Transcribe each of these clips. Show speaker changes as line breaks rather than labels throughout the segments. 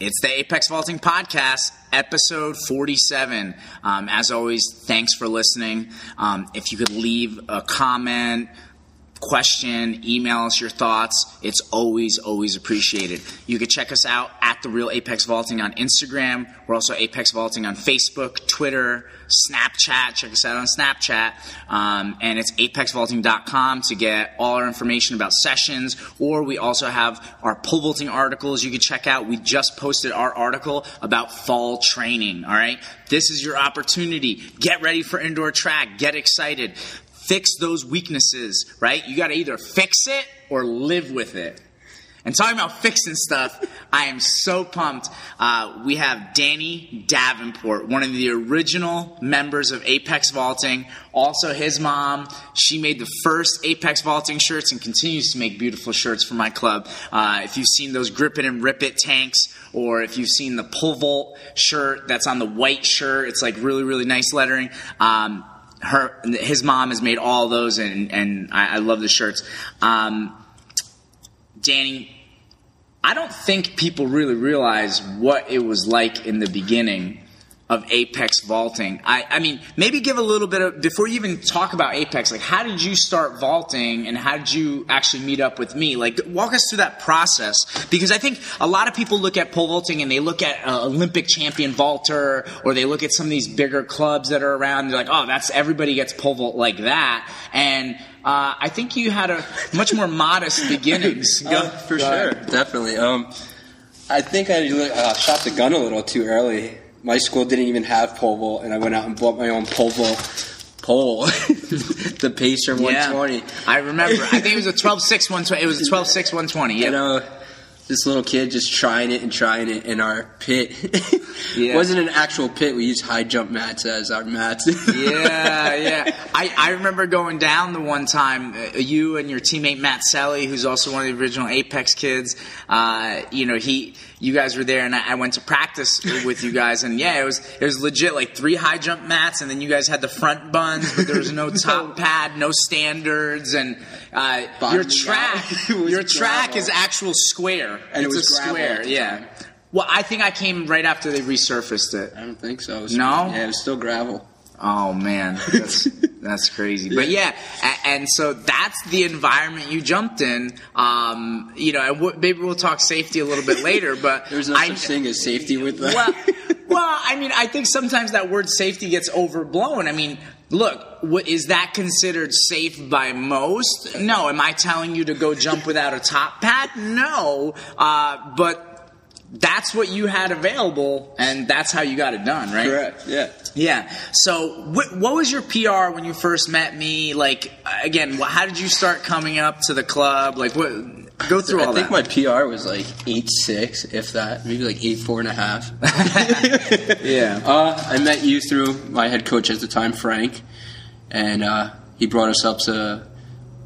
It's the Apex Vaulting Podcast, episode 47. Um, as always, thanks for listening. Um, if you could leave a comment, question, email us your thoughts. It's always, always appreciated. You can check us out at The Real Apex Vaulting on Instagram. We're also Apex Vaulting on Facebook, Twitter, Snapchat. Check us out on Snapchat. Um, and it's apexvaulting.com to get all our information about sessions. Or we also have our pole vaulting articles you can check out. We just posted our article about fall training. All right. This is your opportunity. Get ready for indoor track. Get excited fix those weaknesses, right? You got to either fix it or live with it. And talking about fixing stuff, I am so pumped. Uh, we have Danny Davenport, one of the original members of Apex Vaulting. Also, his mom, she made the first Apex Vaulting shirts and continues to make beautiful shirts for my club. Uh, if you've seen those Grip It and Rip It tanks, or if you've seen the Pull Vault shirt that's on the white shirt, it's like really, really nice lettering. Um, her his mom has made all those and and I, I love the shirts. Um, Danny, I don't think people really realize what it was like in the beginning of Apex vaulting. I, I mean, maybe give a little bit of before you even talk about Apex. Like, how did you start vaulting, and how did you actually meet up with me? Like, walk us through that process because I think a lot of people look at pole vaulting and they look at uh, Olympic champion vaulter, or they look at some of these bigger clubs that are around. And they're like, oh, that's everybody gets pole vault like that, and uh, I think you had a much more modest beginnings.
Go, uh, for sure, definitely. Um, I think I uh, shot the gun a little too early my school didn't even have pole vault, and I went out and bought my own pole vault pole, the Pacer 120. Yeah,
I remember. I think it was a 12.6 120. It was a 12.6 120. Yeah.
You know, this little kid just trying it and trying it in our pit. yeah. It wasn't an actual pit. We used high jump mats as our mats.
yeah, yeah. I, I remember going down the one time, uh, you and your teammate Matt Selly, who's also one of the original Apex kids. Uh, you know, he, you guys were there, and I, I went to practice with you guys, and yeah, it was it was legit like three high jump mats, and then you guys had the front buns, but there was no top pad, no standards, and uh, your track, your track is actual square.
And
it's
it was
a square, yeah. Well, I think I came right after they resurfaced it.
I don't think so.
It no,
yeah, it was still gravel.
Oh man, that's that's crazy. But yeah, and so that's the environment you jumped in. Um, you know, and maybe we'll talk safety a little bit later. But
there's no I, such thing as safety with that.
Well, well, I mean, I think sometimes that word safety gets overblown. I mean, look, what, is that considered safe by most? No. Am I telling you to go jump without a top pad? No. Uh, but that's what you had available, and that's how you got it done, right?
Correct. Yeah.
Yeah. So, what, what was your PR when you first met me? Like, again, how did you start coming up to the club? Like, what? Go through all
I think my PR was like eight six, if that, maybe like eight four and a half.
yeah.
Uh, I met you through my head coach at the time, Frank, and uh, he brought us up to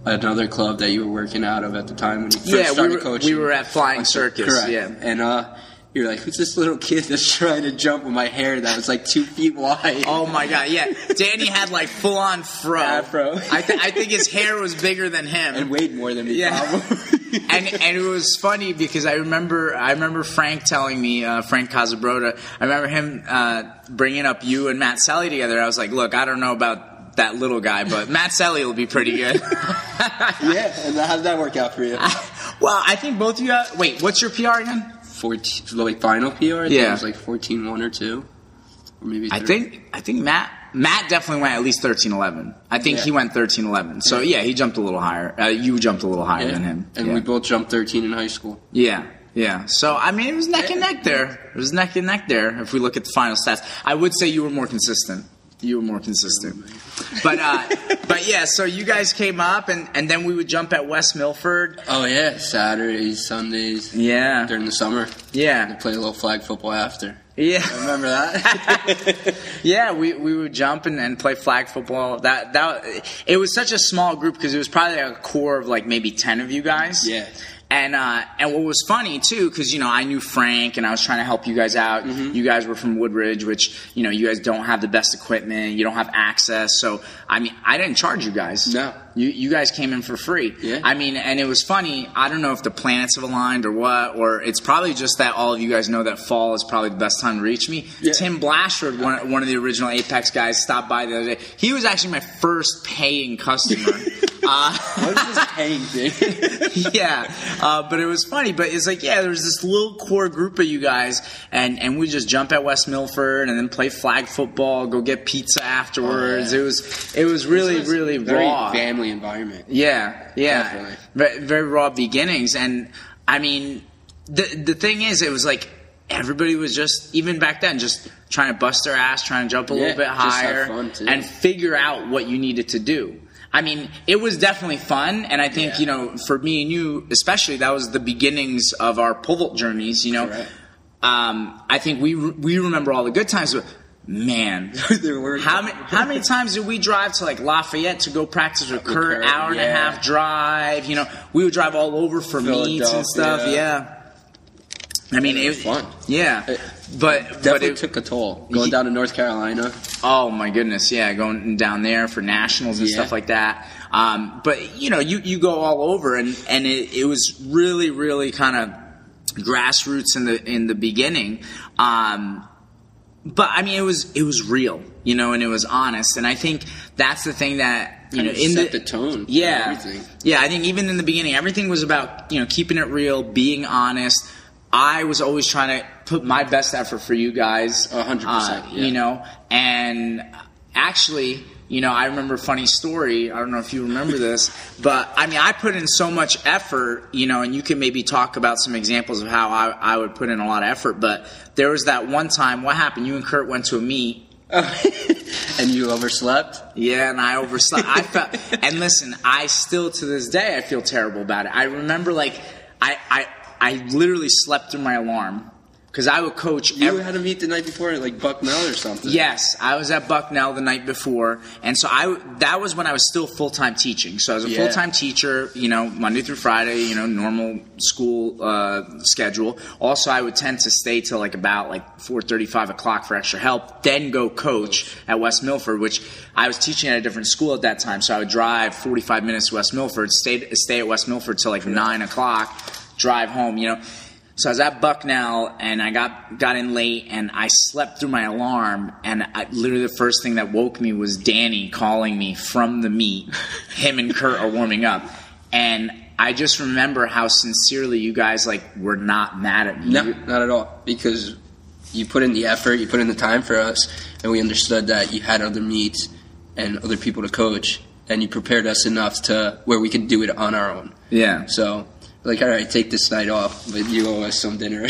another club that you were working out of at the time when you first
yeah,
started
we were,
coaching.
we were at Flying Circus.
Correct.
Yeah,
and uh, you're like, who's this little kid that's trying to jump with my hair that was like two feet wide?
Oh my god, yeah. Danny had like full on fro.
Afro.
I, th- I think his hair was bigger than him
and weighed more than me.
Yeah. and and it was funny because I remember I remember Frank telling me uh, Frank Casabroda. I remember him uh, bringing up you and Matt Selly together. I was like, look, I don't know about that little guy, but Matt Selly will be pretty good.
yeah, and how did that work out for you?
well, I think both of you. Have, wait, what's your PR again?
14, like final PR. I yeah, it was like 14 one or two, or maybe.
30. I think I think Matt Matt definitely went at least 13 11. I think yeah. he went 13 11. So yeah, he jumped a little higher. Uh, you jumped a little higher
yeah.
than him,
and
yeah.
we both jumped 13 in high school.
Yeah. Yeah, so I mean, it was neck and neck there. It was neck and neck there. If we look at the final stats, I would say you were more consistent you were more consistent. But uh, but yeah, so you guys came up, and, and then we would jump at West Milford.
Oh yeah, Saturdays, Sundays.
Yeah,
during the summer.
Yeah,
we play a little flag football after.
Yeah,
I remember that.
yeah, we, we would jump and, and play flag football. That that it was such a small group because it was probably a core of like maybe ten of you guys.
Yeah,
And uh, and what was funny too, because you know I knew Frank and I was trying to help you guys out.
Mm-hmm.
You guys were from Woodridge, which you know you guys don't have the best equipment, you don't have access. So I mean, I didn't charge you guys.
No.
you you guys came in for free.
Yeah.
I mean, and it was funny. I don't know if the planets have aligned or what, or it's probably just that all of you guys know that fall is probably the best time to reach me.
Yeah.
Tim Blashford, one, one of the original Apex guys, stopped by the other day. He was actually my first paying customer. uh,
What is this paying thing?
yeah, uh, but it was funny. But it's like, yeah, there's this little core group of you guys, and and we just jump at West Milford and then play flag football, go get pizza afterwards.
Oh, yeah.
It was it was really
It's
really
very
raw.
family environment.
Yeah, yeah,
Definitely.
very, very raw beginnings, and I mean, the the thing is, it was like everybody was just even back then just trying to bust their ass, trying to jump a
Yeah,
little bit higher, and figure out what you needed to do. I mean, it was definitely fun, and I think
Yeah.
you know, for me and you especially, that was the beginnings of our pole vault journeys. You know, um, I think we re- we remember all the good times, but man,
there were
how many how many times did we drive to like Lafayette to go practice with Kurt? Hour and a half drive. You know, we would drive all over for meets and stuff.
Philadelphia.
Yeah. I mean,
It
it
was fun.
Yeah,
It
but but
Definitely
it,
took a toll. Going down to North Carolina.
Oh my goodness, yeah, going down there for nationals and
Yeah.
stuff like that. Um, but you know, you, you go all over, and and it, it was really really kind of grassroots in the in the beginning. Um, but I mean, it was it was real, you know, and it was honest, and I think that's the thing that you know in
set
the,
the tone for
yeah,
everything.
yeah. I think even in the beginning, everything was about you know keeping it real, being honest. I was always trying to put my best effort for you guys.
A hundred percent,
uh,
yeah.
You know, and actually, you know, I remember a funny story. I don't know if you remember this, but I mean, I put in so much effort, you know, and you can maybe talk about some examples of how I, I would put in a lot of effort. But there was that one time, what happened? You and Kurt went to a meet.
and you overslept.
Yeah, and I overslept. I felt, and listen, I still to this day I feel terrible about it. I remember like I I I literally slept through my alarm because I would coach.
You
every-
had a meet the night before, at, like Bucknell or something.
Yes, I was at Bucknell the night before, and so I that was when I was still full time teaching. So I was a
Yeah.
full time teacher, you know, Monday through Friday, you know, normal school uh, schedule. Also, I would tend to stay till like about like four thirty, five o'clock for extra help, then go coach at West Milford, which I was teaching at a different school at that time. So I would drive forty five minutes to West Milford, stay stay at West Milford till like nine o'clock, drive home, you know. So I was at Bucknell and I got got in late and I slept through my alarm and I, literally the first thing that woke me was Danny calling me from the meet. Him and Kurt are warming up and I just remember how sincerely you guys like were not mad at me.
No, not at all. Because you put in the effort, you put in the time for us, and we understood that you had other meets and other people to coach, and you prepared us enough to where we could do it on our own.
Yeah.
So, like, all right, take this night off, but you owe us some dinner.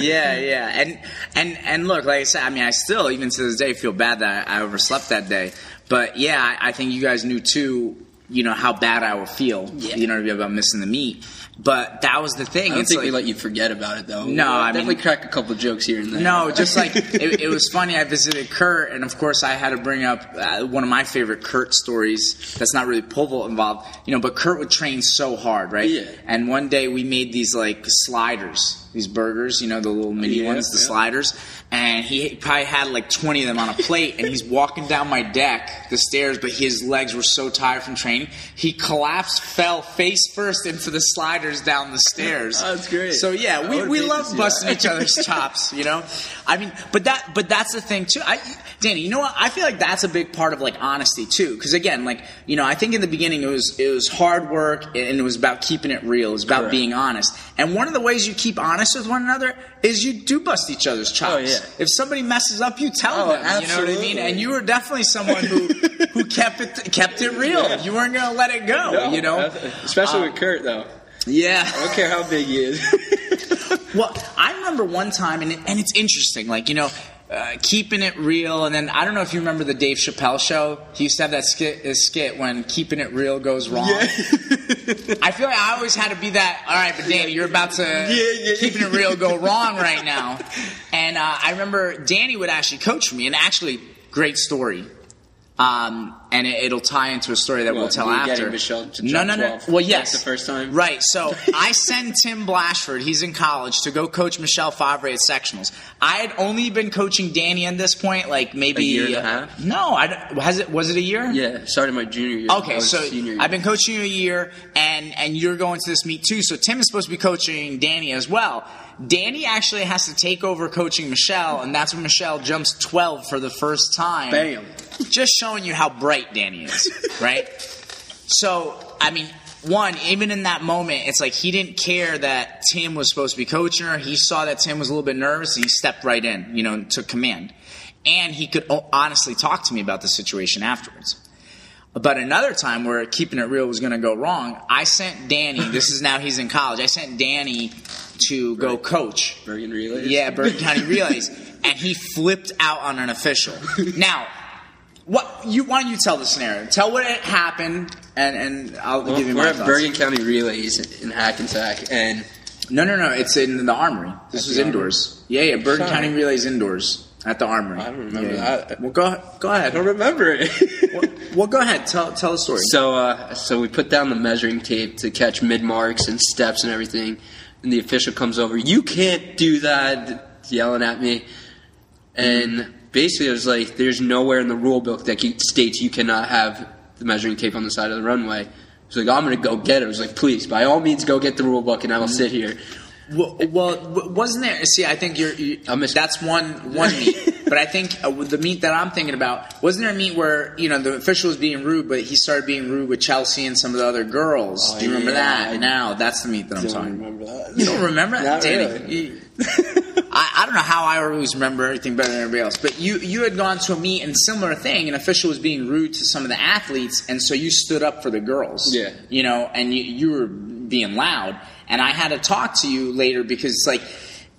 yeah, yeah, and and and look, like I said, I mean, I still even to this day feel bad that I overslept that day. But yeah, I, I think you guys knew too. You know how bad I would feel.
Yeah.
You know about missing the meet. But that was the thing.
I don't
it's
think
like,
we let you forget about it, though.
No,
We'll
I mean-
definitely crack a couple jokes here and there.
No, just like it, it was funny. I visited Kurt, and of course, I had to bring up uh, one of my favorite Kurt stories. That's not really pole vault involved, you know. But Kurt would train so hard, right?
Yeah.
And one day we made these like sliders, these burgers, you know, the little mini
Yeah,
ones, the
yeah.
sliders. And he probably had like twenty of them on a plate, and he's walking down my deck, the stairs, but his legs were so tired from training, he collapsed, fell face first into the sliders down the stairs.
Oh, that's great.
So yeah, we, we love busting each other's chops, you know. I mean, but that but that's the thing too. I, Danny, you know what? I feel like that's a big part of like honesty too, because again, like you know, I think in the beginning it was it was hard work and it was about keeping it real. It was about
Correct.
being honest. And one of the ways you keep honest with one another is you do bust each other's chops.
Oh, yeah.
If somebody messes up, you tell
Oh,
them. You know what I mean? And you were definitely someone who who kept it kept it real. You weren't gonna let it go.
No,
you know.
especially
Uh,
with Kurt, though.
Yeah.
I don't care how big he is.
Well, I remember one time, and, and it's interesting, like, you know, uh, keeping it real. And then I don't know if you remember the Dave Chappelle show. He used to have that skit, uh, skit when keeping it real goes wrong. I feel like I always had to be that. All right, but Danny, you're about to
yeah.
keeping it real go wrong right now. And uh, I remember Danny would actually coach me, and actually, great story. Um, and it, it'll tie into a story that we'll tell after.
getting Michelle to
no, no, no.
12?
Well, yes,
the first time?
Right. So I send Tim Blashford. He's in college to go coach Michelle Favre at sectionals. I had only been coaching Danny at this point, like maybe
A year and a half?
No, I has it. Was it a year?
Yeah, started my junior year.
Okay, so. I've been coaching you a year, and and you're going to this meet too. So Tim is supposed to be coaching Danny as well. Danny actually has to take over coaching Michelle, and that's when Michelle jumps 12 for the first time.
Bam.
Just showing you how bright Danny is, right? So, I mean, one, even in that moment, it's like he didn't care that Tim was supposed to be coaching her. He saw that Tim was a little bit nervous, and he stepped right in, you know, and took command. And he could honestly talk to me about the situation afterwards. But another time where keeping it real was going to go wrong, I sent Danny. this is now he's in college. I sent Danny to go coach.
Bergen Relays.
Yeah, Bergen County Relays, and he flipped out on an official. Now, what you why don't you tell the scenario? Tell what happened, and and I'll
Well,
give you
we're at
thoughts.
Bergen County Relays in Hackensack, and
No, no, no. It's in the Armory. This was indoors. Yeah, yeah. Bergen
Sorry.
County Relays indoors at the Armory.
I don't remember
Yeah,
that.
Well, go go ahead.
I don't remember it.
well, well, go ahead. Tell tell the story.
So, uh, so we put down the measuring tape to catch mid marks and steps and everything, and the official comes over. You can't do that, yelling at me, and basically it was like, "There's nowhere in the rule book that states you cannot have the measuring tape on the side of the runway." He's like, "I'm gonna go get it." I was like, "Please, by all means, go get the rule book, and I will sit here."
Well, well, wasn't there? See, I think you're. You, that's one one meet, but I think uh, the meet that I'm thinking about wasn't there a meet where you know the official was being rude, but he started being rude with Chelsea and some of the other girls.
Oh,
Do you remember
yeah,
that?
I
now that's the meet that I'm talking.
remember that.
You don't remember that, Danny?
really.
You- I, I don't know how I always remember everything better than everybody else, but you you had gone to a meet and similar thing. An official was being rude to some of the athletes, and so you stood up for the girls.
Yeah.
you know, and you you were being loud, and I had to talk to you later because it's like,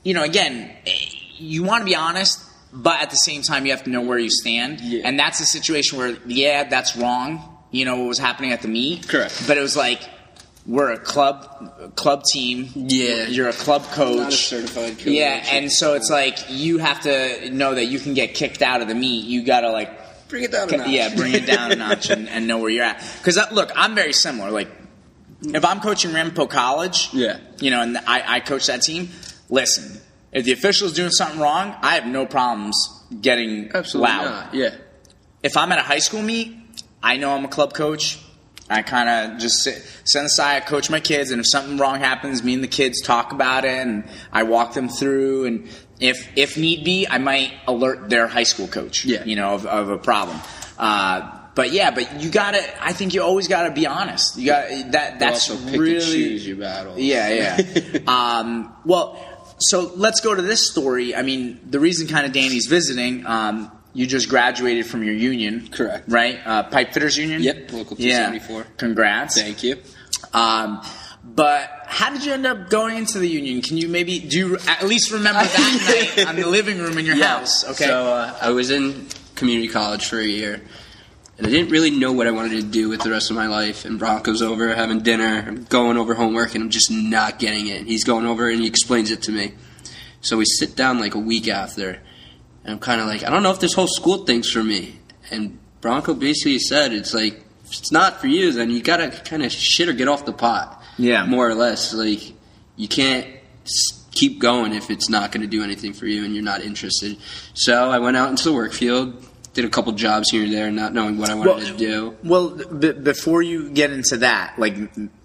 you know, again, you want to be honest. But at the same time, you have to know where you stand,
Yeah.
and that's a situation where, yeah, that's wrong. You know what was happening at the meet,
Correct.
But it was like, we're a club club team.
Yeah.
you're a club coach.
Not a certified coach.
Yeah, and so it's like you have to know that you can get kicked out of the meet. You got to like,
Bring it down a notch.
yeah, bring it down a notch and, and know where you're at. Because uh, look, I'm very similar. Like, if I'm coaching Ramapo College,
Yeah.
you know, and I, I coach that team. Listen, if the official's doing something wrong, I have no problems getting
Absolutely
loud.
not. Yeah.
If I'm at a high school meet, I know I'm a club coach. I kind of just sit, sit aside, I coach my kids, and if something wrong happens, me and the kids talk about it, and I walk them through. And if if need be, I might alert their high school coach,
Yeah.
you know, of, of a problem. Uh, but yeah, but you gotta. I think you always gotta be honest. You got that. That's
also pick
really
your battles.
yeah, yeah. um, well, so let's go to this story. I mean, the reason kind of Danny's visiting, um, you just graduated from your union.
Correct.
Right? Uh, Pipe Fitters Union?
Yep, local
Yeah.
274.
Congrats.
Thank you.
Um, but how did you end up going into the union? Can you maybe, do you at least remember that night on the living room in your house? Okay.
So uh, I was in community college for a year, and I didn't really know what I wanted to do with the rest of my life. And Bronco's over having dinner, I'm going over homework, and I'm just not getting it. He's going over and he explains it to me. So we sit down like a week after, and I'm kind of like, I don't know if this whole school thing's for me. And Bronco basically said, it's like, if it's not for you, then you gotta kind of shit or get off the pot.
Yeah.
More or less. Like, you can't keep going if it's not going to do anything for you and you're not interested. So I went out into the work field, did a couple jobs here and there, not knowing what I wanted to do.
Well, b- before you get into that, like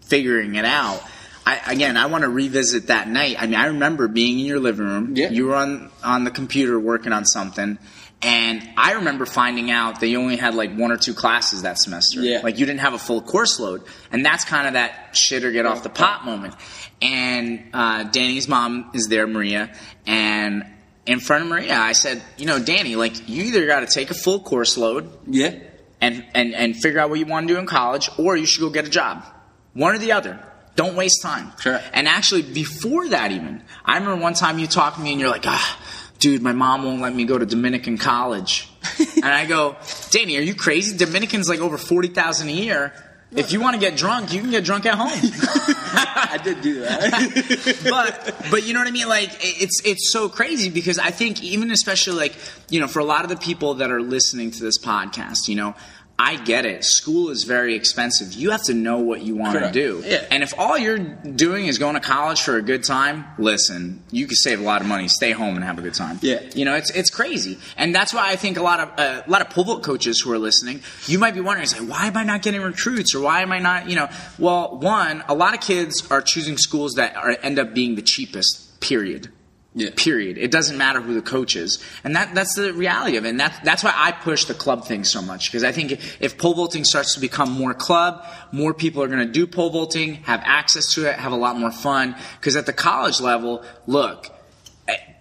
figuring it out, I, again, I want to revisit that night. I mean, I remember being in your living room.
Yeah.
You were on on the computer working on something, and I remember finding out that you only had like one or two classes that semester.
Yeah.
Like you didn't have a full course load, and that's kind of that shit or get off the pot moment. And uh, Danny's mom is there, Maria, and. In front of Maria, I said, "You know, Danny, like you either got to take a full course load,
Yeah.
and, and, and figure out what you want to do in college, or you should go get a job. One or the other. Don't waste time.
Sure.
And actually, before that, even, I remember one time you talked to me and you're like, ah, dude, my mom won't let me go to Dominican college. and I go, Danny, are you crazy? Dominican's like over 40000 a year. If you want to get drunk, you can get drunk at home.
I did do that.
but but you know what I mean? Like it's it's so crazy because I think even especially like you know for a lot of the people that are listening to this podcast, you know, I get it. School is very expensive. You have to know what you want to do.
Yeah.
And if all you're doing is going to college for a good time, listen, you can save a lot of money. Stay home and have a good time.
Yeah.
You know, it's it's crazy, and that's why I think a lot of uh, a lot of pole vault coaches who are listening, you might be wondering, say, why am I not getting recruits, or why am I not, you know? Well, one, a lot of kids are choosing schools that are end up being the cheapest. Period.
Yeah.
Period. It doesn't matter who the coach is, and that that's the reality of it. And that that's why I push the club thing so much because I think if pole vaulting starts to become more club, more people are going to do pole vaulting, have access to it, have a lot more fun. Because at the college level, look,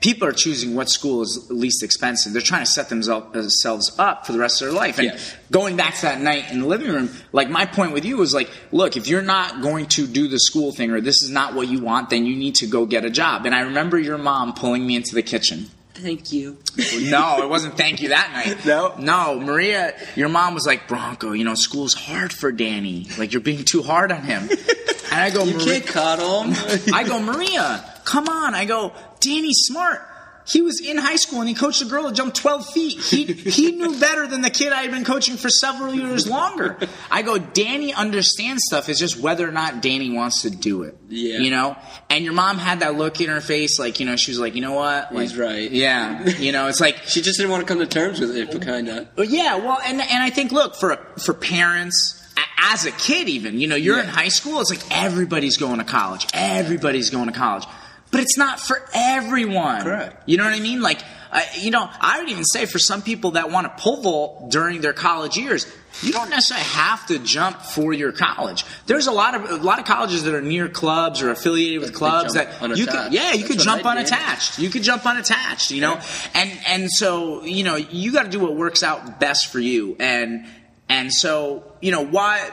people are choosing what school is least expensive. They're trying to set themselves uh, themselves up for the rest of their life. And
Yes.
going back to that night in the living room, like my point with you was like, look, if you're not going to do the school thing or this is not what you want, then you need to go get a job. And I remember your mom pulling me into the kitchen.
Thank you.
No, it wasn't thank you that night.
No?
No, Maria, your mom was like, Bronco, you know, school's hard for Danny. Like, you're being too hard on him. And I go,
You
Maria,
can't cuddle.
I go, Maria, come on. I go, Danny's smart. He was in high school and he coached a girl that jumped 12 feet. He, he knew better than the kid I had been coaching for several years longer. I go, Danny understands stuff. It's just whether or not Danny wants to do it.
Yeah.
You know? And your mom had that look in her face, like, you know, she was like, you know what? Like,
He's right.
Yeah. You know, it's like,
She just didn't want to come to terms with it, but kind of.
yeah, well, and and I think look for for parents as a kid, even you know, you're in high school. It's like everybody's going to college. Everybody's going to college, but it's not for everyone.
Correct.
You know what I mean? Like, I, you know, I would even say for some people that want to pole vault during their college years. You don't necessarily have to jump for your college. There's a lot of a lot of colleges that are near clubs or affiliated with clubs that you could yeah you
That's
could jump unattached. You could jump unattached, you know? And and so, you know, you got to do what works out best for you. And and so, you know, why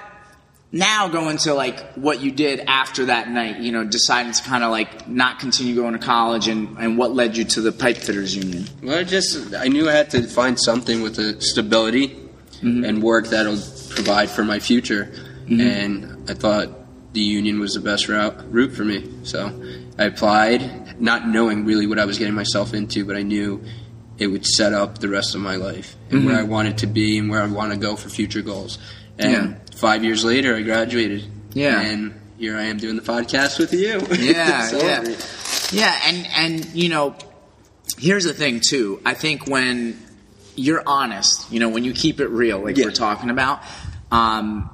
now go into like what you did after that night, you know, deciding to kind of like not continue going to college and and what led you to the pipe fitters union.
Well, I just I knew I had to find something with a stability mm-hmm. and work that'll provide for my future, mm-hmm. and I thought the union was the best route route for me. So I applied, not knowing really what I was getting myself into, but I knew it would set up the rest of my life and where mm-hmm. I wanted to be and where I want to go for future goals. And
Yeah.
Five years later, I graduated.
Yeah.
and here I am doing the podcast with you.
Yeah,
So-
yeah, yeah, and and you know, here's the thing too. I think when you're honest, you know, when you keep it real, like
Yeah.
we're talking about, um,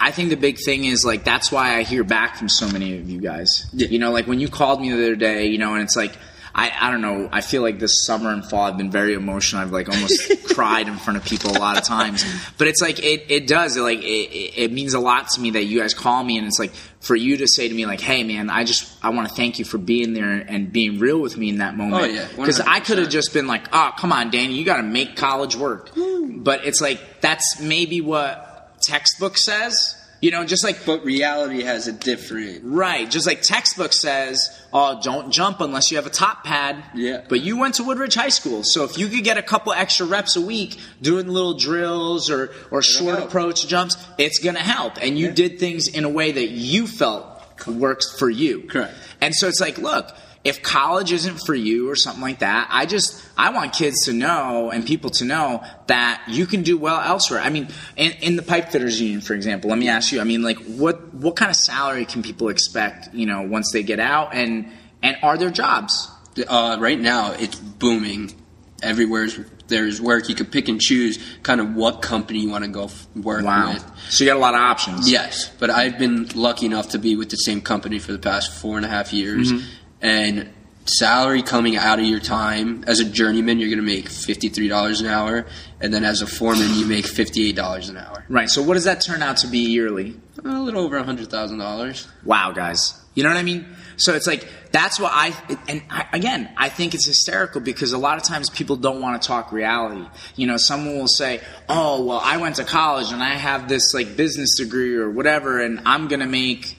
I think the big thing is like that's why I hear back from so many of you guys.
Yeah.
You know, like when you called me the other day, you know, and it's like. I, I don't know. I feel like this summer and fall I've been very emotional. I've like almost cried in front of people a lot of times. But it's like it, it does. It like it, it it means a lot to me that you guys call me and it's like for you to say to me like, "Hey man, I just I want to thank you for being there and being real with me in that moment."
Oh, yeah,
Because I could have just been like, "Oh, come on, Danny, you got to make college work." Hmm. But it's like that's maybe what textbook says. You know, just like
But reality has a different.
Right, just like textbook says, oh, don't jump unless you have a top pad.
Yeah.
But you went to Woodridge High School, so if you could get a couple extra reps a week doing little drills or, or short
help.
approach jumps, it's going to help. And you did things in a way that you felt works for you.
Correct.
And so it's like, look, if college isn't for you or something like that, I just I want kids to know and people to know that you can do well elsewhere. I mean, in, in the pipe fitters union, for example, let me ask you. I mean, like, what what kind of salary can people expect? You know, once they get out, and and are there jobs?
Uh, right now, it's booming. Everywhere there's work. You could pick and choose kind of what company you want to go f- work
Wow.
with.
So you got a lot of options.
Yes, but I've been lucky enough to be with the same company for the past four and a half years,
Mm-hmm.
And salary coming out of your time as a journeyman, you're going to make fifty three dollars an hour, and then as a foreman, you make fifty eight dollars an hour.
Right. So what does that turn out to be yearly?
A little over a hundred thousand dollars.
wow, guys. You know what I mean? So it's like that's what I and I, again I think it's hysterical because a lot of times people don't want to talk reality. You know, someone will say, "Oh, well, I went to college and I have this like business degree or whatever, and I'm gonna make."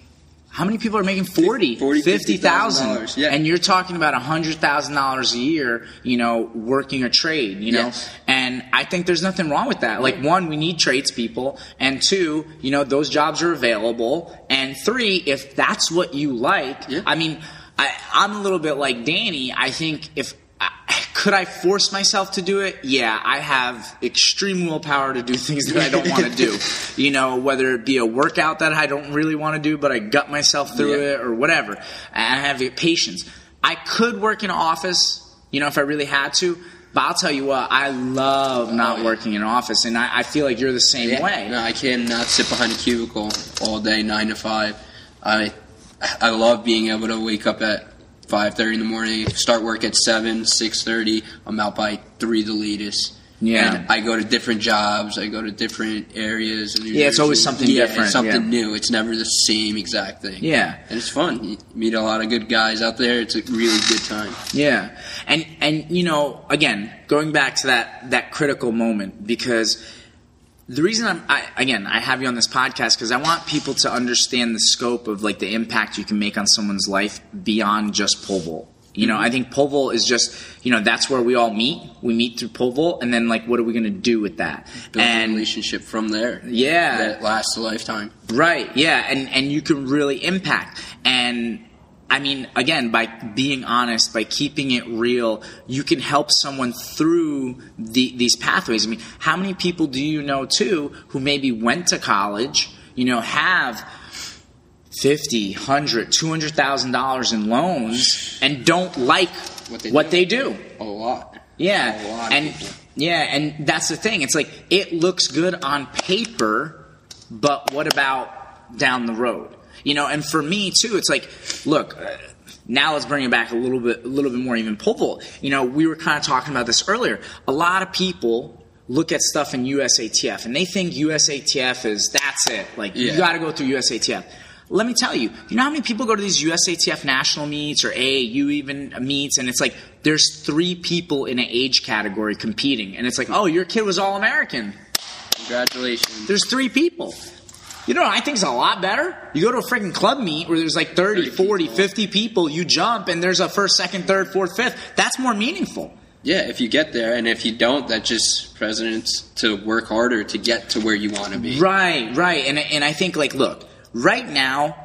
How many people are making 40,
40,
50,000?
$50,000, yeah.
And you're talking about $100,000 a year, you know, working a trade, you know?
Yes.
And I think there's nothing wrong with that. Like, one, we need tradespeople. And two, you know, those jobs are available. And three, if that's what you like,
Yeah.
I mean, I, I'm a little bit like Danny. I think if. Could I force myself to do it? Yeah, I have extreme willpower to do things that I don't want to do. You know, whether it be a workout that I don't really want to do, but I gut myself through
Yeah.
it or whatever. I have patience. I could work in an office, you know, if I really had to. But I'll tell you what, I love not oh,
yeah.
working in an office, and I, I feel like you're the same
Yeah.
way.
No, I cannot sit behind a cubicle all day, nine to five. I I love being able to wake up at five thirty in the morning, start work at seven, six thirty. I'm out by three the latest.
Yeah.
And I go to different jobs. I go to different areas.
Yeah, it's always something
Yeah,
different,
It's something
yeah.
new. It's never the same exact thing.
Yeah.
and it's fun. You meet a lot of good guys out there. It's a really good time.
Yeah, and and you know, again, going back to that that critical moment because the reason I'm I, again I have you on this podcast because I want people to understand the scope of like the impact you can make on someone's life beyond just pole vault. You know, mm-hmm. I think pole vault is just you know that's where we all meet. We meet through pole vault, and then like what are we going to do with that?
Build a
and
relationship from there.
Yeah.
that lasts a lifetime.
Right. Yeah, and and you can really impact. And I mean, again, by being honest, by keeping it real, you can help someone through the, these pathways. I mean, how many people do you know too who maybe went to college, you know, have fifty, hundred, two hundred thousand dollars in loans and don't like
What they
what
do.
they do?
A lot.
Yeah,
A lot
and yeah, and that's the thing. It's like it looks good on paper, but what about down the road? You know, and for me too, it's like, look. Uh, now let's bring it back a little bit, a little bit more even vault. You know, we were kind of talking about this earlier. A lot of people look at stuff in USATF and they think USATF is that's it. Like you got to go through USATF. Let me tell you, you know how many people go to these USATF national meets or AAU even meets, and it's like there's three people in an age category competing, and it's like, oh, your kid was all American.
Congratulations.
There's three people. You know what I think is a lot better? You go to a freaking club meet where there's like 30,
30
40,
people.
50 people, you jump, and there's a first, second, third, fourth, fifth. That's more meaningful.
Yeah, if you get there, and if you don't, that just presidents to work harder to get to where you want to be.
Right, right. And, and I think, like, look, right now,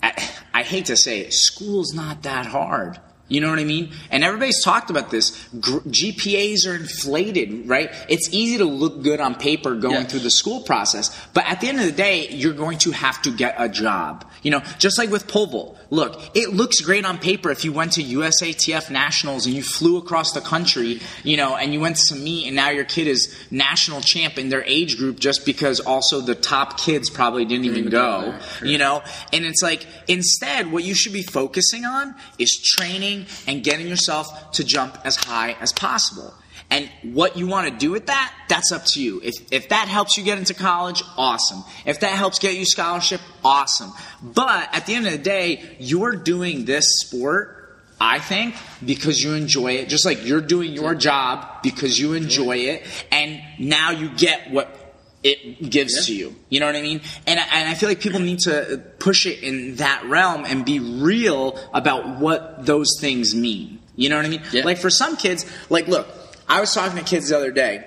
I, I hate to say it, school's not that hard. You know what I mean? And everybody's talked about this. GPAs are inflated, right? It's easy to look good on paper going
Yeah.
through the school process, but at the end of the day, you're going to have to get a job. You know, just like with pole vault. Look, it looks great on paper if you went to USATF nationals and you flew across the country, you know, and you went to some meet and now your kid is national champ in their age group just because also the top kids probably didn't even go you know? And it's like, instead, what you should be focusing on is training and getting yourself to jump as high as possible. And what you want to do with that, that's up to you. If, if that helps you get into college, awesome. If that helps get you scholarship, awesome. But at the end of the day, you're doing this sport, I think, because you enjoy it. Just like you're doing your job because you enjoy it. And now you get what it gives
Yeah.
to you. You know what I mean? And I, and I feel like people need to push it in that realm and be real about what those things mean. You know what I mean?
Yeah.
Like for some kids, like look, I was talking to kids the other day.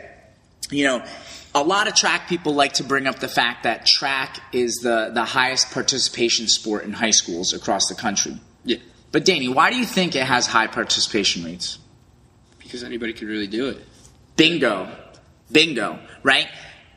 You know, a lot of track people like to bring up the fact that track is the the highest participation sport in high schools across the country.
Yeah,
But Danny, why do you think it has high participation rates?
because anybody could really do it.
Bingo. Bingo. Right?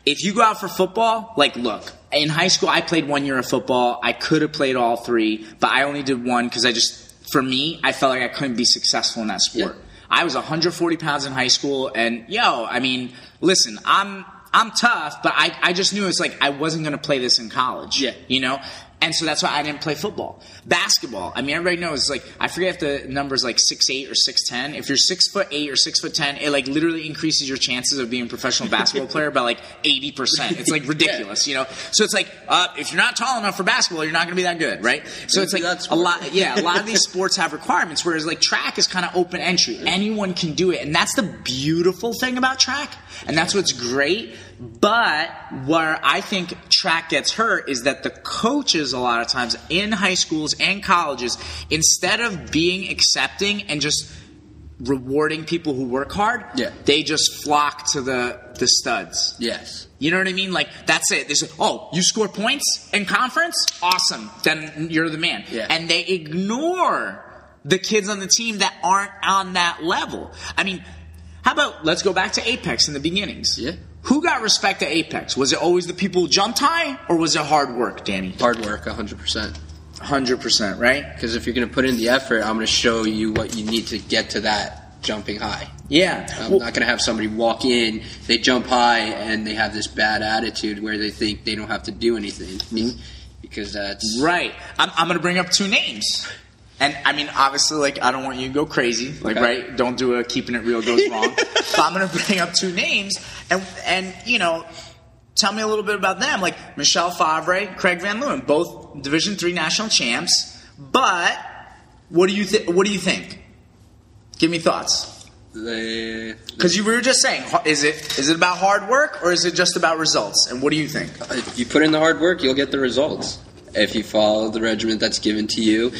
If you go out for football, like, look, in high school, I played one year of football. I could have played all three, but I only did one because I just, for me, I felt like I couldn't be successful in that sport.
Yeah.
I was 140 pounds in high school, and yo, I mean, listen, I'm I'm tough, but I, I just knew it's like I wasn't going to play this in college.
Yeah.
You know? And so that's why I didn't play football. Basketball, I mean, everybody knows, like, I forget if the number's like six eight or 6'10. If you're 6 foot 8 or 6 foot 10, it like literally increases your chances of being a professional basketball player by like 80%. It's like ridiculous, you know? So it's like, uh, if you're not tall enough for basketball, you're not going to be that good, right? So it's like
that's
a lot, yeah, a lot of these sports have requirements, whereas like track is kind of open entry. Anyone can do it. And that's the beautiful thing about track. And that's what's great. But where I think track gets hurt is that the coaches, a lot of times in high schools and colleges, instead of being accepting and just rewarding people who work hard,
Yeah.
they just flock to the, the studs.
Yes.
You know what I mean? Like that's it. They say, "Oh, you score points in conference? Awesome. Then you're the man."
Yeah.
And they ignore the kids on the team that aren't on that level. I mean, How about let's go back to Apex in the beginnings?
Yeah.
Who got respect at Apex? Was it always the people who jumped high, or was it hard work, Danny?
Hard work, 100%.
Hundred percent, right?
Because if you're going to put in the effort, I'm going to show you what you need to get to that jumping high.
Yeah.
I'm
Well,
not going to have somebody walk in, they jump high, and they have this bad attitude where they think they don't have to do anything. Mm-hmm. Because that's.
right. I'm, I'm going to bring up two names. And I mean, obviously, like I don't want you to go crazy, like
Okay.
right. Don't do a keeping it real goes wrong. but I'm going to bring up two names, and and you know, tell me a little bit about them. Like Michelle Favre, Craig Van Leeuwen, both Division three national champs. But what do you think? What do you think? Give me thoughts. Because you were just saying, is it is it about hard work or is it just about results? And what do you think?
if you put in the hard work, you'll get the results. If you follow the regimen that's given to you,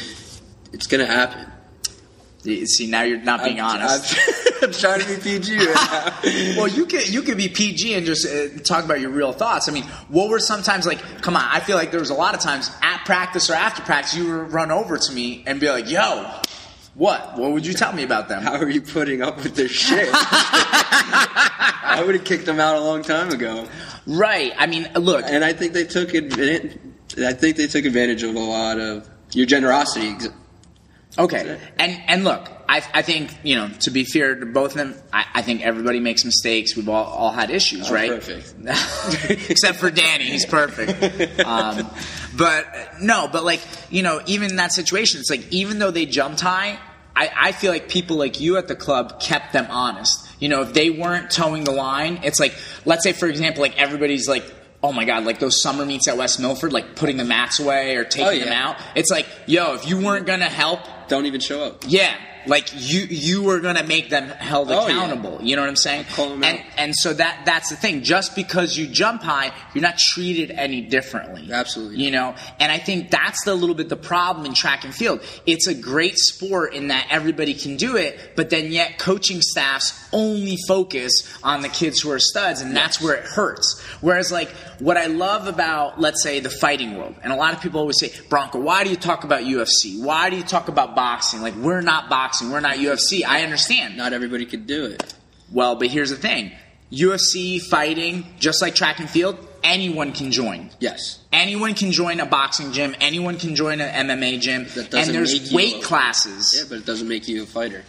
it's going to happen.
See, now you're not being
I'm-
honest.
I'm, I'm trying to be PG right
well, you could you could be PG and just uh, talk about your real thoughts. I mean, what were sometimes like? Come on, I feel like there was a lot of times at practice or after practice, you would run over to me and be like, "Yo, what? What would you tell me about them?"
How are you putting up with this shit? I would have kicked them out a long time ago.
Right. I mean, look.
And I think they took advantage. I think they took advantage of a lot of your generosity.
Okay, and and look, I, I think you know to be fair to both of them, I, I think everybody makes mistakes. We've all, all had issues,
I'm
right?
perfect.
Except for Danny, he's perfect. Um, but no, but like you know, even in that situation, it's like even though they jumped high, I, I feel like people like you at the club kept them honest. You know, if they weren't towing the line, it's like let's say for example, like everybody's like. Oh my God! Like those summer meets at West Milford, like putting the mats away or taking
Oh, yeah.
them out. It's like, yo, if you weren't gonna help,
Don't even show up.
yeah, like you you were gonna make them held
Oh, yeah.
accountable. You know what I'm saying? And
out.
and so that that's the thing. Just because you jump high, you're not treated any differently.
Absolutely.
You know, and I think that's the little bit the problem in track and field. It's a great sport in that everybody can do it, but then yet coaching staffs only focus on the kids who are studs, and that's where it hurts. Whereas like what I love about let's say the fighting world, and a lot of people always say, Bronco, why do you talk about UFC? Why do you talk about boxing? Like we're not boxing, we're not UFC. I understand.
Not everybody could do it.
Well, but here's the thing. UFC fighting, just like track and field, anyone can join.
Yes.
Anyone can join a boxing gym. Anyone can join an MMA gym.
That doesn't
And there's weight
a-
classes.
Yeah, but it doesn't make you a fighter.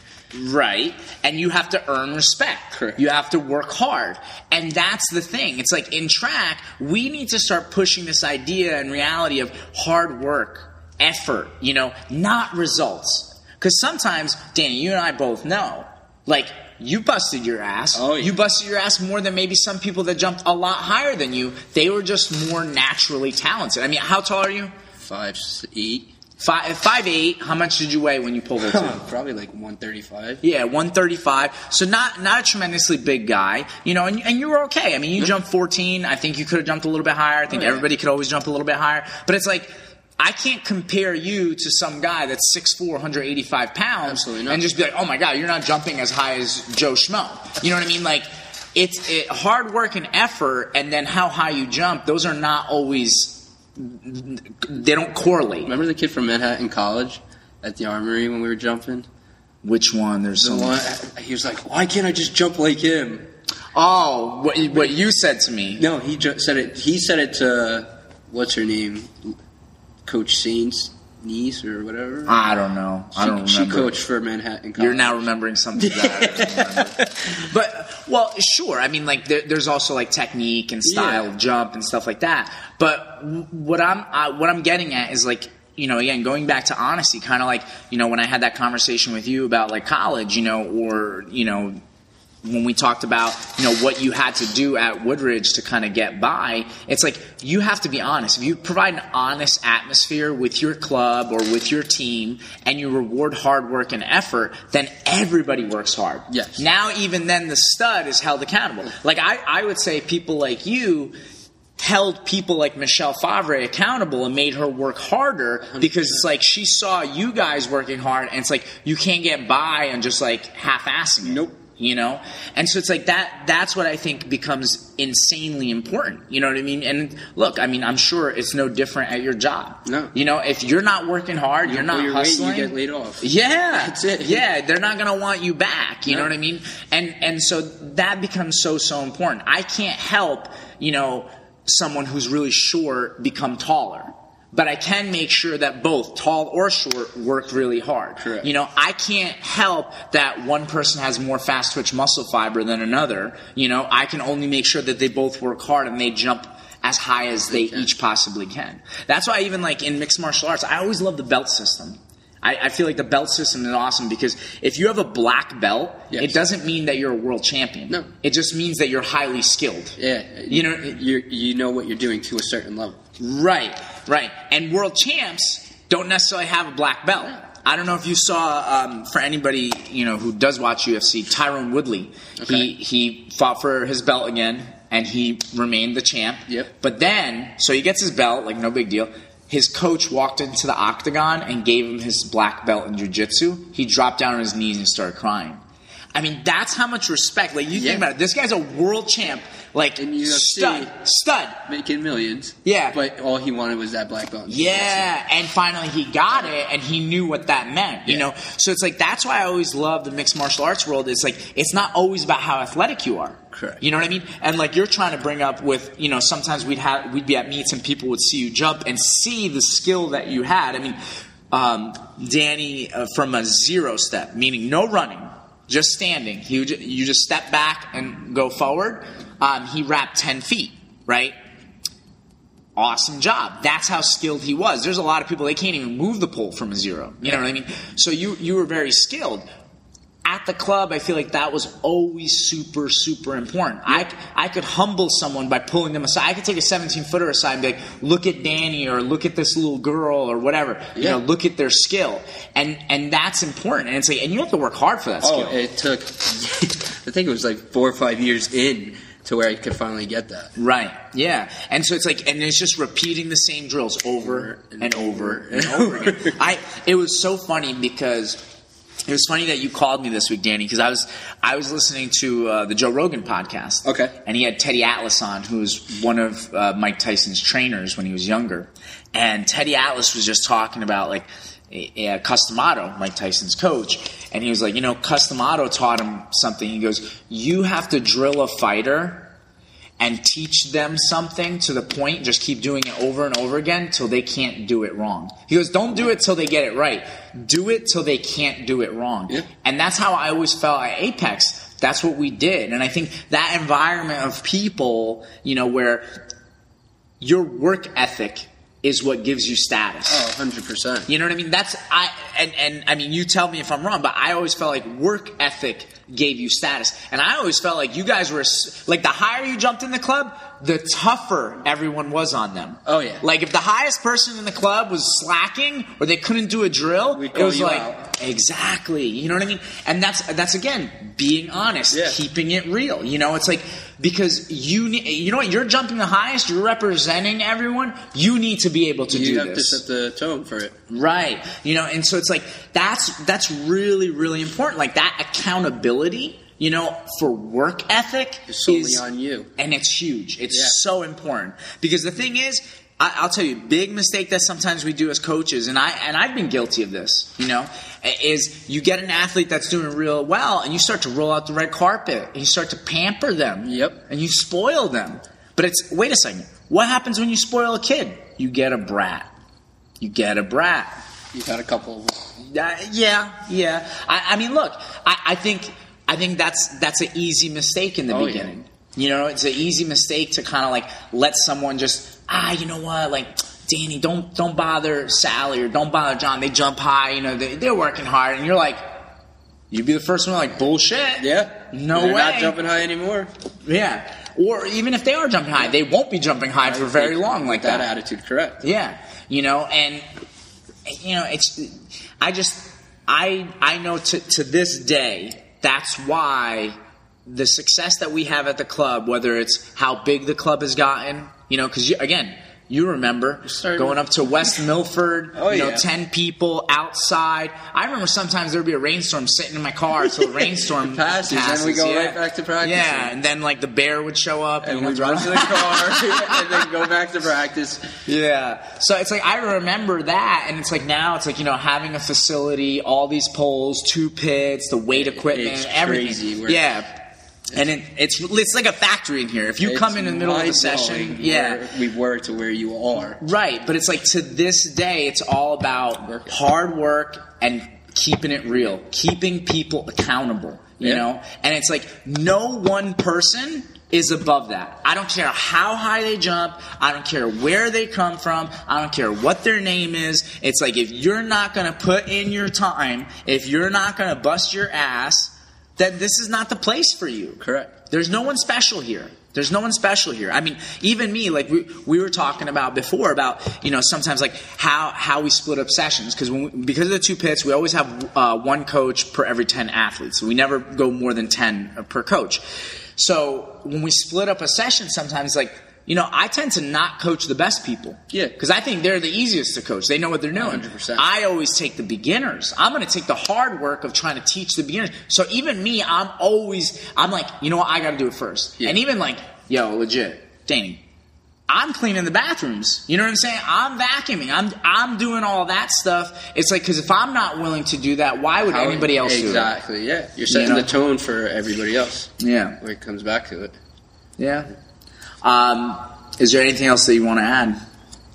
Right. And you have to earn respect.
Correct.
You have to work hard. And that's the thing. It's like in track, we need to start pushing this idea and reality of hard work, effort, you know, not results. Because sometimes, Danny, you and I both know, like, you busted your ass.
Oh, yeah.
You busted your ass more than maybe some people that jumped a lot higher than you. They were just more naturally talented. I mean, how tall are you?
Five, eight.
Five, five eight. How much did you weigh when you pulled it?
Probably like 135.
Yeah, 135. So not not a tremendously big guy, you know, and, and you were okay. I mean, you jumped 14. I think you could have jumped a little bit higher. I think
Oh, yeah.
everybody could always jump a little bit higher. But it's like I can't compare you to some guy that's 6'4", 185 pounds, and just be like, oh my god, you're not jumping as high as Joe Schmo. You know what I mean? Like it's it, hard work and effort, and then how high you jump. Those are not always. They don't correlate.
Remember the kid from Manhattan College at the Armory when we were jumping?
Which one? There's
The
some.
one, he was like, "Why can't I just jump like him?"
Oh, what, what you said to me.
No, he ju- said it. He said it to what's her name, Coach Saint's niece or whatever.
I don't know. I don't
she,
remember.
she coached for Manhattan College.
You're now remembering something that I don't remember. But well, sure. I mean, like there, there's also like technique and style
Yeah.
jump and stuff like that. But what I'm what I'm getting at is like you know again going back to honesty, kind of like you know when I had that conversation with you about like college, you know, or you know when we talked about you know what you had to do at Woodridge to kind of get by, it's like you have to be honest. If you provide an honest atmosphere with your club or with your team, and you reward hard work and effort, then everybody works hard.
Yes.
Now even then, the stud is held accountable. Like I, I would say, people like you held people like Michelle Favre accountable and made her work harder because it's like she saw you guys working hard and it's like you can't get by on just like half-assing it.
Nope.
You know and so it's like that that's what i think becomes insanely important you know what i mean and look i mean i'm sure it's no different at your job
No.
you know if you're not working hard you're not
weight,
hustling
you get laid off.
yeah,
That's it.
Yeah, they're not gonna want you back. You know what I mean? And and so that becomes so so important. I can't help you know someone who's really short become taller. But I can make sure that both tall or short work really hard.
Correct.
You know, I can't help that one person has more fast twitch muscle fiber than another. You know, I can only make sure that they both work hard and they jump as high as they each possibly can. That's why even like in mixed martial arts, I always love the belt system. I, I feel like the belt system is awesome because if you have a black belt,
Yes.
it doesn't mean that you're a world champion.
No.
It just means that you're highly skilled.
Yeah,
You know-
you you know what you're doing to a certain level.
Right, right. And world champs don't necessarily have a black belt. I don't know if you saw, um, for anybody you know who does watch UFC, Tyron Woodley.
Okay.
He he fought for his belt again, and he remained the champ.
Yep.
But then, so he gets his belt, like no big deal. His coach walked into the octagon and gave him his black belt in jiu-jitsu. He dropped down on his knees and started crying. I mean, that's how much respect. Like you
Yeah.
think about it. This guy's a world champ. Like
In UFC.
stud, stud.
Making millions.
Yeah.
But all he wanted was that black belt.
Yeah, and finally he got it, and he knew what that meant. You
Yeah.
know, so it's like that's why I always love the mixed martial arts world. It's like it's not always about how athletic you are.
Correct.
You know what I mean? And like you're trying to bring up with, you know, sometimes we'd have we'd be at meets and people would see you jump and see the skill that you had. I mean, um, Danny uh, from a zero step, meaning no running, just standing. He would you just step back and go forward. Um, he wrapped ten feet, right? awesome job. That's how skilled he was. There's a lot of people they can't even move the pole from a zero. You know what I mean? So you you were very skilled. At the club, I feel like that was always super, super important. I, I could humble someone by pulling them aside. I could take a 17 footer aside and be like, look at Danny or look at this little girl or whatever. You
Yeah.
know, look at their skill. And and that's important. And it's like, and you have to work hard for that skill.
Oh, it took. I think it was like four or five years in to where I could finally get that.
Right. Yeah. And so it's like, and it's just repeating the same drills over and over and over again. I. It was so funny because it was funny that you called me this week, Danny, because I was I was listening to uh, the Joe Rogan podcast.
Okay.
And he had Teddy Atlas on, who was one of uh, Mike Tyson's trainers when he was younger, and Teddy Atlas was just talking about like. Uh, Cus D'Amato, Mike Tyson's coach, and he was like, you know, Cus D'Amato taught him something. He goes, you have to drill a fighter and teach them something to the point, just keep doing it over and over again till they can't do it wrong. He goes, don't do it till they get it right. Do it till they can't do it wrong.
Yeah.
And that's how I always felt at Apex. That's what we did. And I think that environment of people, you know, where your work ethic is what gives you status.
Oh, 100%.
You know what I mean? That's I and and I mean you tell me if I'm wrong, but I always felt like work ethic gave you status, and I always felt like you guys were like the higher you jumped in the club, the tougher everyone was on them.
Oh, yeah.
Like if the highest person in the club was slacking or they couldn't do a drill, it was like
out.
Exactly. You know what I mean? And that's that's again being honest,
Yeah.
keeping it real. You know, it's like because you need, you know what you're jumping the highest, you're representing everyone. You need to be able to.
You
do
have
this.
to set the tone for it.
Right. You know, and so it's like that's that's really really important. Like that accountability, you know, for work ethic
It's solely
is
on you.
and it's huge. It's
Yeah.
so important because the thing is, I, I'll tell you, big mistake that sometimes we do as coaches, and I and I've been guilty of this. You know, is you get an athlete that's doing real well, and you start to roll out the red carpet, and you start to pamper them.
Yep.
And you spoil them. But it's wait a second. What happens when you spoil a kid? You get a brat. You get a brat.
You've had a couple of.
Uh, yeah, yeah. I, I mean, look, I, I think I think that's that's an easy mistake in the
Oh,
beginning. You know, it's an easy mistake to kind of like let someone just ah, you know what, like Danny, don't don't bother Sally or don't bother John. They jump high, you know, they, they're working hard, and you're like, you'd be the first one like bullshit.
Yeah.
No
They're
way.
not jumping high anymore.
Yeah. Or even if they are jumping high, they won't be jumping high for very long like
that
that.
attitude, correct.
Yeah, you know, and you know, it's. I just, I, I know to to this day, that's why the success that we have at the club, whether it's how big the club has gotten, you know, because again, You remember
Started-
going up to West Milford,
Oh,
you know,
yeah.
10 people outside. I remember sometimes there'd be a rainstorm sitting in my car until the rainstorm
Passes, then we go right back to practice.
Yeah, and then like the bear would show up
and
you we'd
run to the car and then go back to practice.
Yeah. So it's like I remember that, and it's like now it's like you know having a facility, all these poles, two pits, the weight equipment,
It's
everything.
crazy where-
yeah. And it, it's it's like a factory in here. If you come in the middle of the session, yeah,
we were to where you are.
right. But it's like to this day, it's all about
Work.
hard work and keeping it real, keeping people accountable. You
Yeah.
know, and it's like no one person is above that. I don't care how high they jump. I don't care where they come from. I don't care what their name is. It's like if you're not going to put in your time, if you're not going to bust your ass, then this is not the place for you.
Correct.
There's no one special here. There's no one special here. I mean, even me, like we, we were talking about before about you know sometimes like how how we split up sessions because when we, because of the two pits we always have uh, one coach per every ten athletes. We never go more than ten per coach. So when we split up a session, sometimes like you know I tend to not coach the best people.
Yeah.
because I think they're the easiest to coach. They know what they're doing.
100%.
I always take the beginners. I'm going to take the hard work of trying to teach the beginners. So even me, I'm always, I'm like, you know what, I got to do it first.
Yeah.
And even like, yo, legit, Danny, I'm cleaning the bathrooms. You know what I'm saying? I'm vacuuming. I'm I'm doing all that stuff. It's like because if I'm not willing to do that, why would
How-
anybody else
Exactly. Do it? Exactly. Yeah, you're setting
You know?
the tone for everybody else?
Yeah,
when it comes back to it.
yeah. Um, is there anything else that you want to add?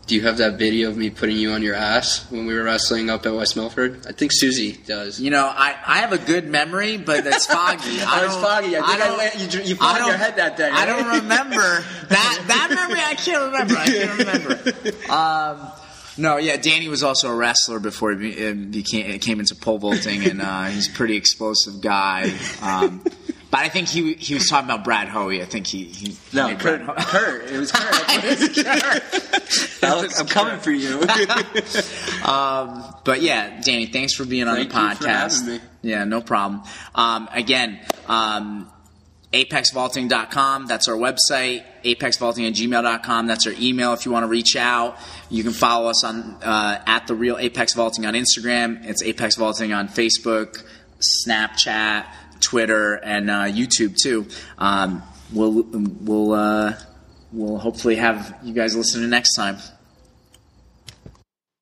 Do you have that video of me putting you on your ass when we were wrestling up at West Milford? I think Susie does.
You know, I, I have a good memory, but that's foggy. I
it's foggy. I think I
don't-
let- you you
I
your head that day,
I don't remember that. That memory, I can't remember. I can't remember. Um, no, yeah, Danny was also a wrestler before he became came into pole vaulting, and uh, he's a pretty explosive guy. Um, but I think he he was talking about Brad Hoey. I think he, he
No, Kurt.
Brad
Kurt. It was Kurt. Alex, I'm coming for you.
Um, but yeah, Danny, thanks for being on
Thank
the
you
podcast.
for me.
Yeah, no problem. Um, again, um, apexvaulting.com, that's our website. apexvaulting at gmail.com, that's our email if you want to reach out. You can follow us on uh, at the real Apex Vaulting on Instagram. It's Apex Vaulting on Facebook, Snapchat, Twitter, and uh, YouTube too. Um, we'll we'll uh, we'll hopefully have you guys listening next time.